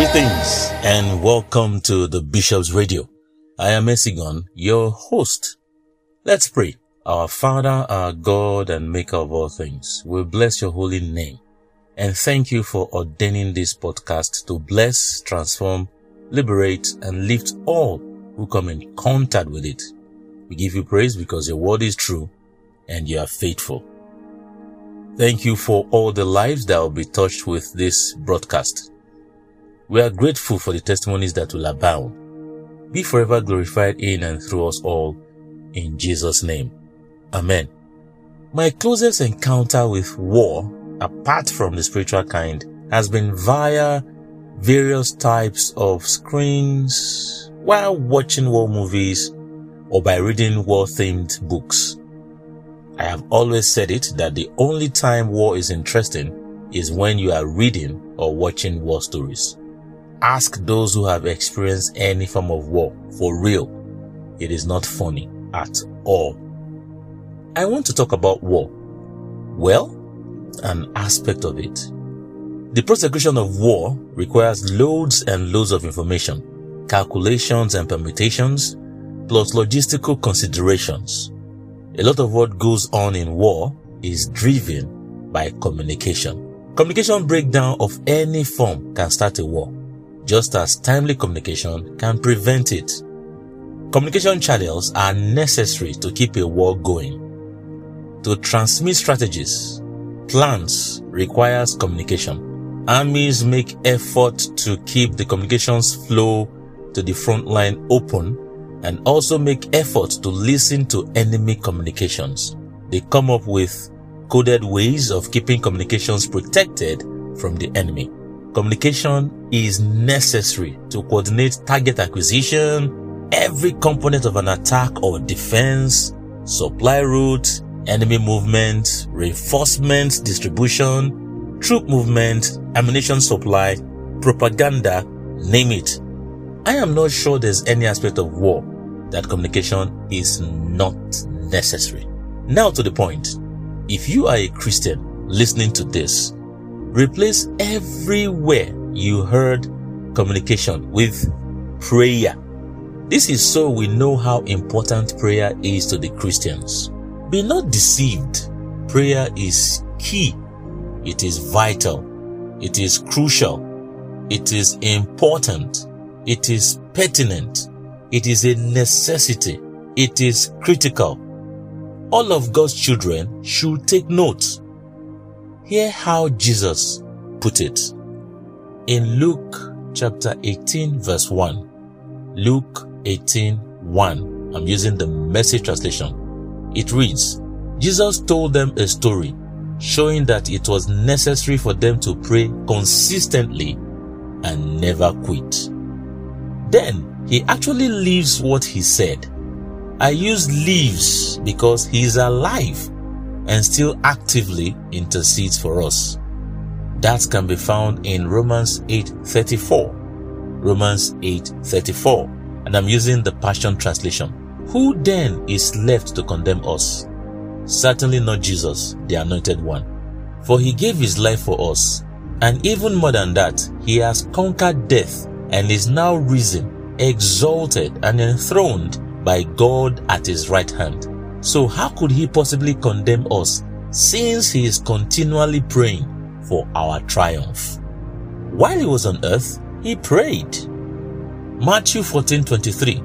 Greetings and welcome to the Bishop's Radio. I am Esigon, your host. Let's pray. Our Father, our God and Maker of all things, we bless your holy name and thank you for ordaining this podcast to bless, transform, liberate and lift all who come in contact with it. We give you praise because your word is true and you are faithful. Thank you for all the lives that will be touched with this broadcast. We are grateful for the testimonies that will abound. Be forever glorified in and through us all in Jesus' name. Amen. My closest encounter with war, apart from the spiritual kind, has been via various types of screens while watching war movies or by reading war themed books. I have always said it that the only time war is interesting is when you are reading or watching war stories. Ask those who have experienced any form of war for real. It is not funny at all. I want to talk about war. Well, an aspect of it. The prosecution of war requires loads and loads of information, calculations and permutations, plus logistical considerations. A lot of what goes on in war is driven by communication. Communication breakdown of any form can start a war just as timely communication can prevent it. Communication channels are necessary to keep a war going. To transmit strategies, plans requires communication. Armies make effort to keep the communications flow to the front line open and also make effort to listen to enemy communications. They come up with coded ways of keeping communications protected from the enemy. Communication is necessary to coordinate target acquisition, every component of an attack or defense, supply route, enemy movement, reinforcement distribution, troop movement, ammunition supply, propaganda, name it. I am not sure there's any aspect of war that communication is not necessary. Now to the point. If you are a Christian listening to this, Replace everywhere you heard communication with prayer. This is so we know how important prayer is to the Christians. Be not deceived. Prayer is key. It is vital. It is crucial. It is important. It is pertinent. It is a necessity. It is critical. All of God's children should take note. Hear how Jesus put it. In Luke chapter 18 verse 1. Luke 18 1. I'm using the message translation. It reads, Jesus told them a story showing that it was necessary for them to pray consistently and never quit. Then he actually leaves what he said. I use leaves because he is alive and still actively intercedes for us. That can be found in Romans 8:34. Romans 8:34. And I'm using the Passion translation. Who then is left to condemn us? Certainly not Jesus, the anointed one. For he gave his life for us, and even more than that, he has conquered death and is now risen, exalted and enthroned by God at his right hand. So how could he possibly condemn us since he is continually praying for our triumph? While he was on earth, he prayed. Matthew 14:23.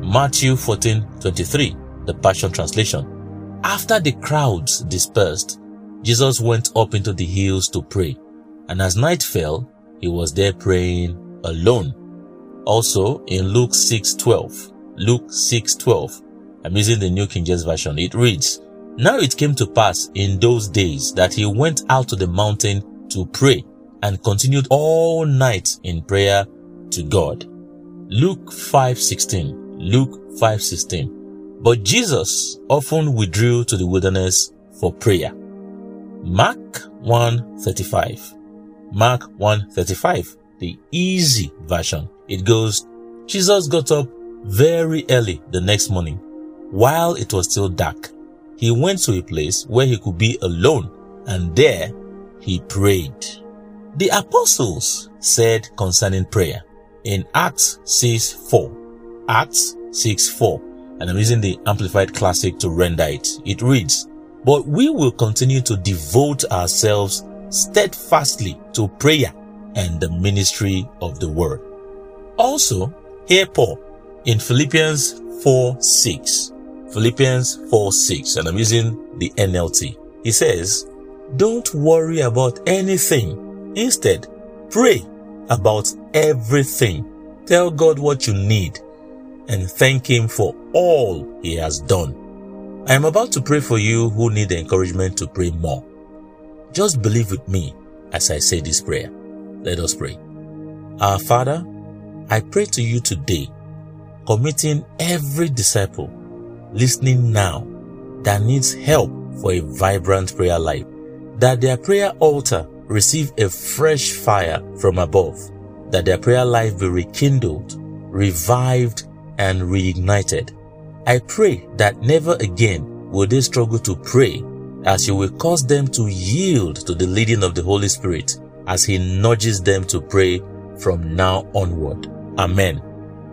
Matthew 14:23, the Passion translation. After the crowds dispersed, Jesus went up into the hills to pray, and as night fell, he was there praying alone. Also in Luke 6:12, Luke 6:12, I'm using the New King James Version. It reads, Now it came to pass in those days that he went out to the mountain to pray and continued all night in prayer to God. Luke 5:16. Luke 5:16. But Jesus often withdrew to the wilderness for prayer. Mark 1:35. Mark 1:35, the easy version. It goes, Jesus got up very early the next morning while it was still dark, he went to a place where he could be alone and there he prayed. The apostles said concerning prayer in Acts 6 4. Acts 6 4. And I'm using the Amplified Classic to render it. It reads, But we will continue to devote ourselves steadfastly to prayer and the ministry of the word. Also, hear Paul in Philippians 4 6. Philippians 4 6, and I'm using the NLT. He says, Don't worry about anything. Instead, pray about everything. Tell God what you need and thank Him for all He has done. I am about to pray for you who need encouragement to pray more. Just believe with me as I say this prayer. Let us pray. Our Father, I pray to you today, committing every disciple listening now that needs help for a vibrant prayer life, that their prayer altar receive a fresh fire from above, that their prayer life be rekindled, revived, and reignited. I pray that never again will they struggle to pray as you will cause them to yield to the leading of the Holy Spirit as He nudges them to pray from now onward. Amen.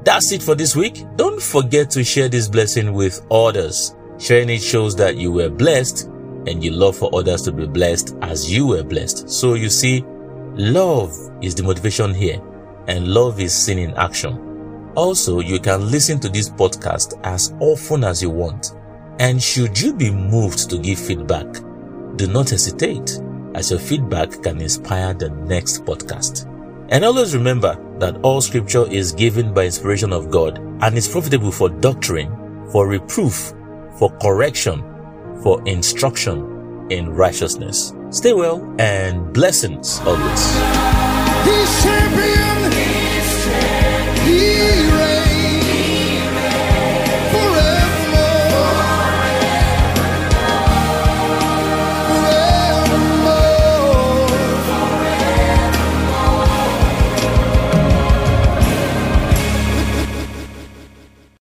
That's it for this week. Don't forget to share this blessing with others. Sharing it shows that you were blessed and you love for others to be blessed as you were blessed. So you see, love is the motivation here and love is seen in action. Also, you can listen to this podcast as often as you want. And should you be moved to give feedback, do not hesitate as your feedback can inspire the next podcast. And always remember that all scripture is given by inspiration of God and is profitable for doctrine, for reproof, for correction, for instruction in righteousness. Stay well and blessings always.